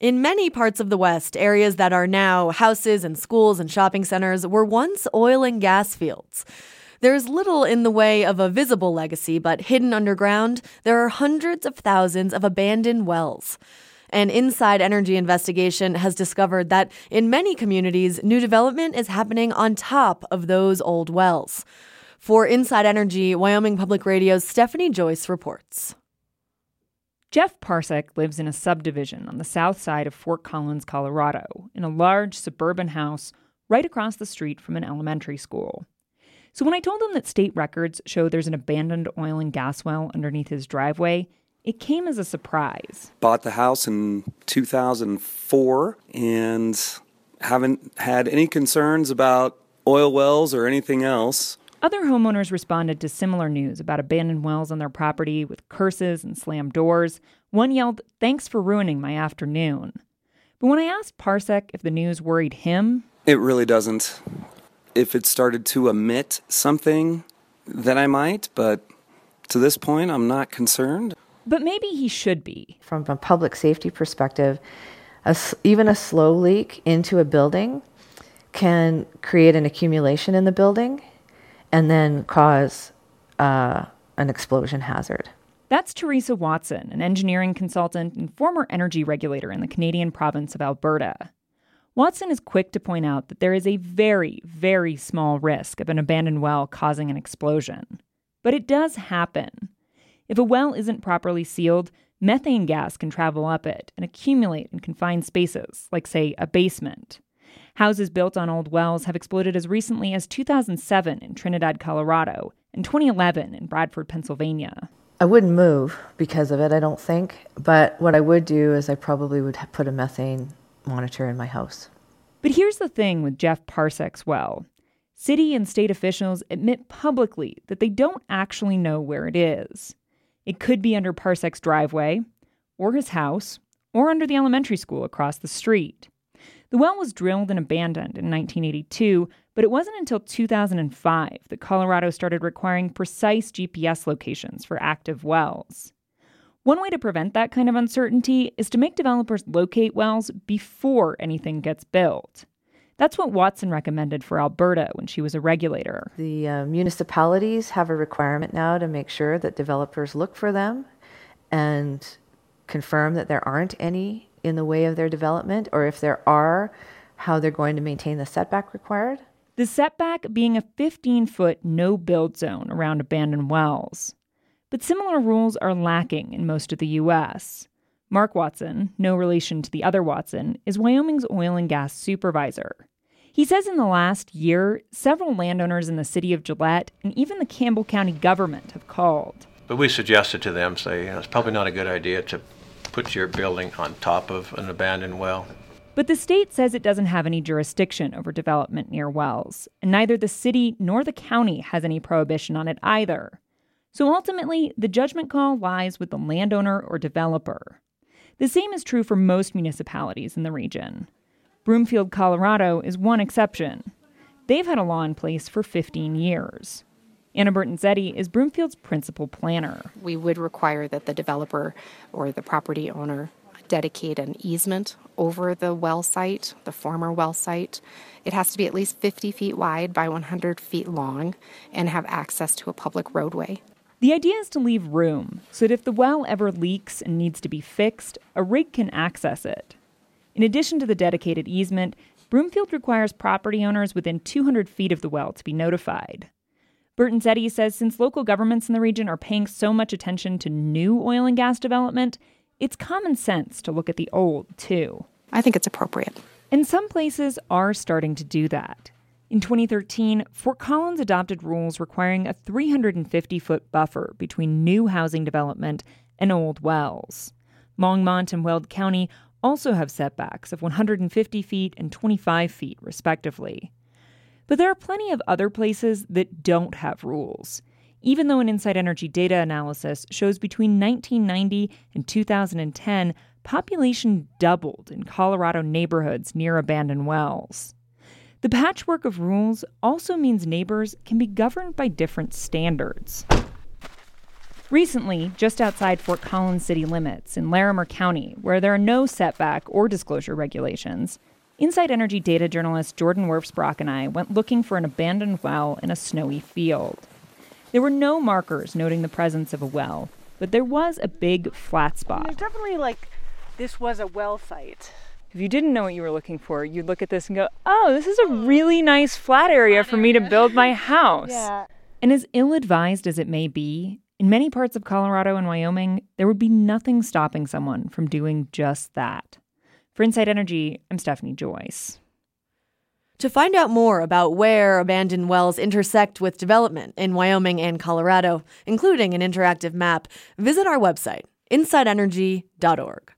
In many parts of the West, areas that are now houses and schools and shopping centers were once oil and gas fields. There's little in the way of a visible legacy, but hidden underground, there are hundreds of thousands of abandoned wells. An inside energy investigation has discovered that in many communities, new development is happening on top of those old wells. For Inside Energy, Wyoming Public Radio's Stephanie Joyce reports. Jeff Parsek lives in a subdivision on the south side of Fort Collins, Colorado, in a large suburban house right across the street from an elementary school. So when I told him that state records show there's an abandoned oil and gas well underneath his driveway, it came as a surprise. Bought the house in 2004 and haven't had any concerns about oil wells or anything else. Other homeowners responded to similar news about abandoned wells on their property with curses and slammed doors. One yelled, Thanks for ruining my afternoon. But when I asked Parsek if the news worried him, it really doesn't. If it started to emit something, then I might, but to this point, I'm not concerned. But maybe he should be. From a public safety perspective, a, even a slow leak into a building can create an accumulation in the building and then cause uh, an explosion hazard. That's Teresa Watson, an engineering consultant and former energy regulator in the Canadian province of Alberta. Watson is quick to point out that there is a very, very small risk of an abandoned well causing an explosion. But it does happen. If a well isn't properly sealed, methane gas can travel up it and accumulate in confined spaces, like, say, a basement. Houses built on old wells have exploded as recently as 2007 in Trinidad, Colorado, and 2011 in Bradford, Pennsylvania. I wouldn't move because of it, I don't think. But what I would do is I probably would put a methane monitor in my house. But here's the thing with Jeff Parsek's well city and state officials admit publicly that they don't actually know where it is. It could be under Parsek's driveway, or his house, or under the elementary school across the street. The well was drilled and abandoned in 1982, but it wasn't until 2005 that Colorado started requiring precise GPS locations for active wells. One way to prevent that kind of uncertainty is to make developers locate wells before anything gets built. That's what Watson recommended for Alberta when she was a regulator. The uh, municipalities have a requirement now to make sure that developers look for them and confirm that there aren't any in the way of their development, or if there are, how they're going to maintain the setback required. The setback being a 15 foot no build zone around abandoned wells. But similar rules are lacking in most of the U.S. Mark Watson, no relation to the other Watson, is Wyoming's oil and gas supervisor. He says in the last year, several landowners in the city of Gillette and even the Campbell County government have called. But we suggested to them, say, you know, it's probably not a good idea to put your building on top of an abandoned well. But the state says it doesn't have any jurisdiction over development near wells, and neither the city nor the county has any prohibition on it either. So ultimately, the judgment call lies with the landowner or developer. The same is true for most municipalities in the region. Broomfield, Colorado is one exception. They've had a law in place for 15 years. Anna Bertonzetti is Broomfield's principal planner. We would require that the developer or the property owner dedicate an easement over the well site, the former well site. It has to be at least 50 feet wide by 100 feet long and have access to a public roadway. The idea is to leave room so that if the well ever leaks and needs to be fixed, a rig can access it. In addition to the dedicated easement, Broomfield requires property owners within 200 feet of the well to be notified. Bertonzetti says since local governments in the region are paying so much attention to new oil and gas development, it's common sense to look at the old, too. I think it's appropriate. And some places are starting to do that. In 2013, Fort Collins adopted rules requiring a 350 foot buffer between new housing development and old wells. Longmont and Weld County also have setbacks of 150 feet and 25 feet, respectively. But there are plenty of other places that don't have rules. Even though an Inside Energy data analysis shows between 1990 and 2010, population doubled in Colorado neighborhoods near abandoned wells. The patchwork of rules also means neighbors can be governed by different standards. Recently, just outside Fort Collins city limits in Larimer County, where there are no setback or disclosure regulations, Inside Energy data journalist Jordan Wirfs-Brock and I went looking for an abandoned well in a snowy field. There were no markers noting the presence of a well, but there was a big flat spot. There's definitely like this was a well site. If you didn't know what you were looking for, you'd look at this and go, oh, this is a oh. really nice flat area for me to build my house. Yeah. And as ill advised as it may be, in many parts of Colorado and Wyoming, there would be nothing stopping someone from doing just that. For Inside Energy, I'm Stephanie Joyce. To find out more about where abandoned wells intersect with development in Wyoming and Colorado, including an interactive map, visit our website, insideenergy.org.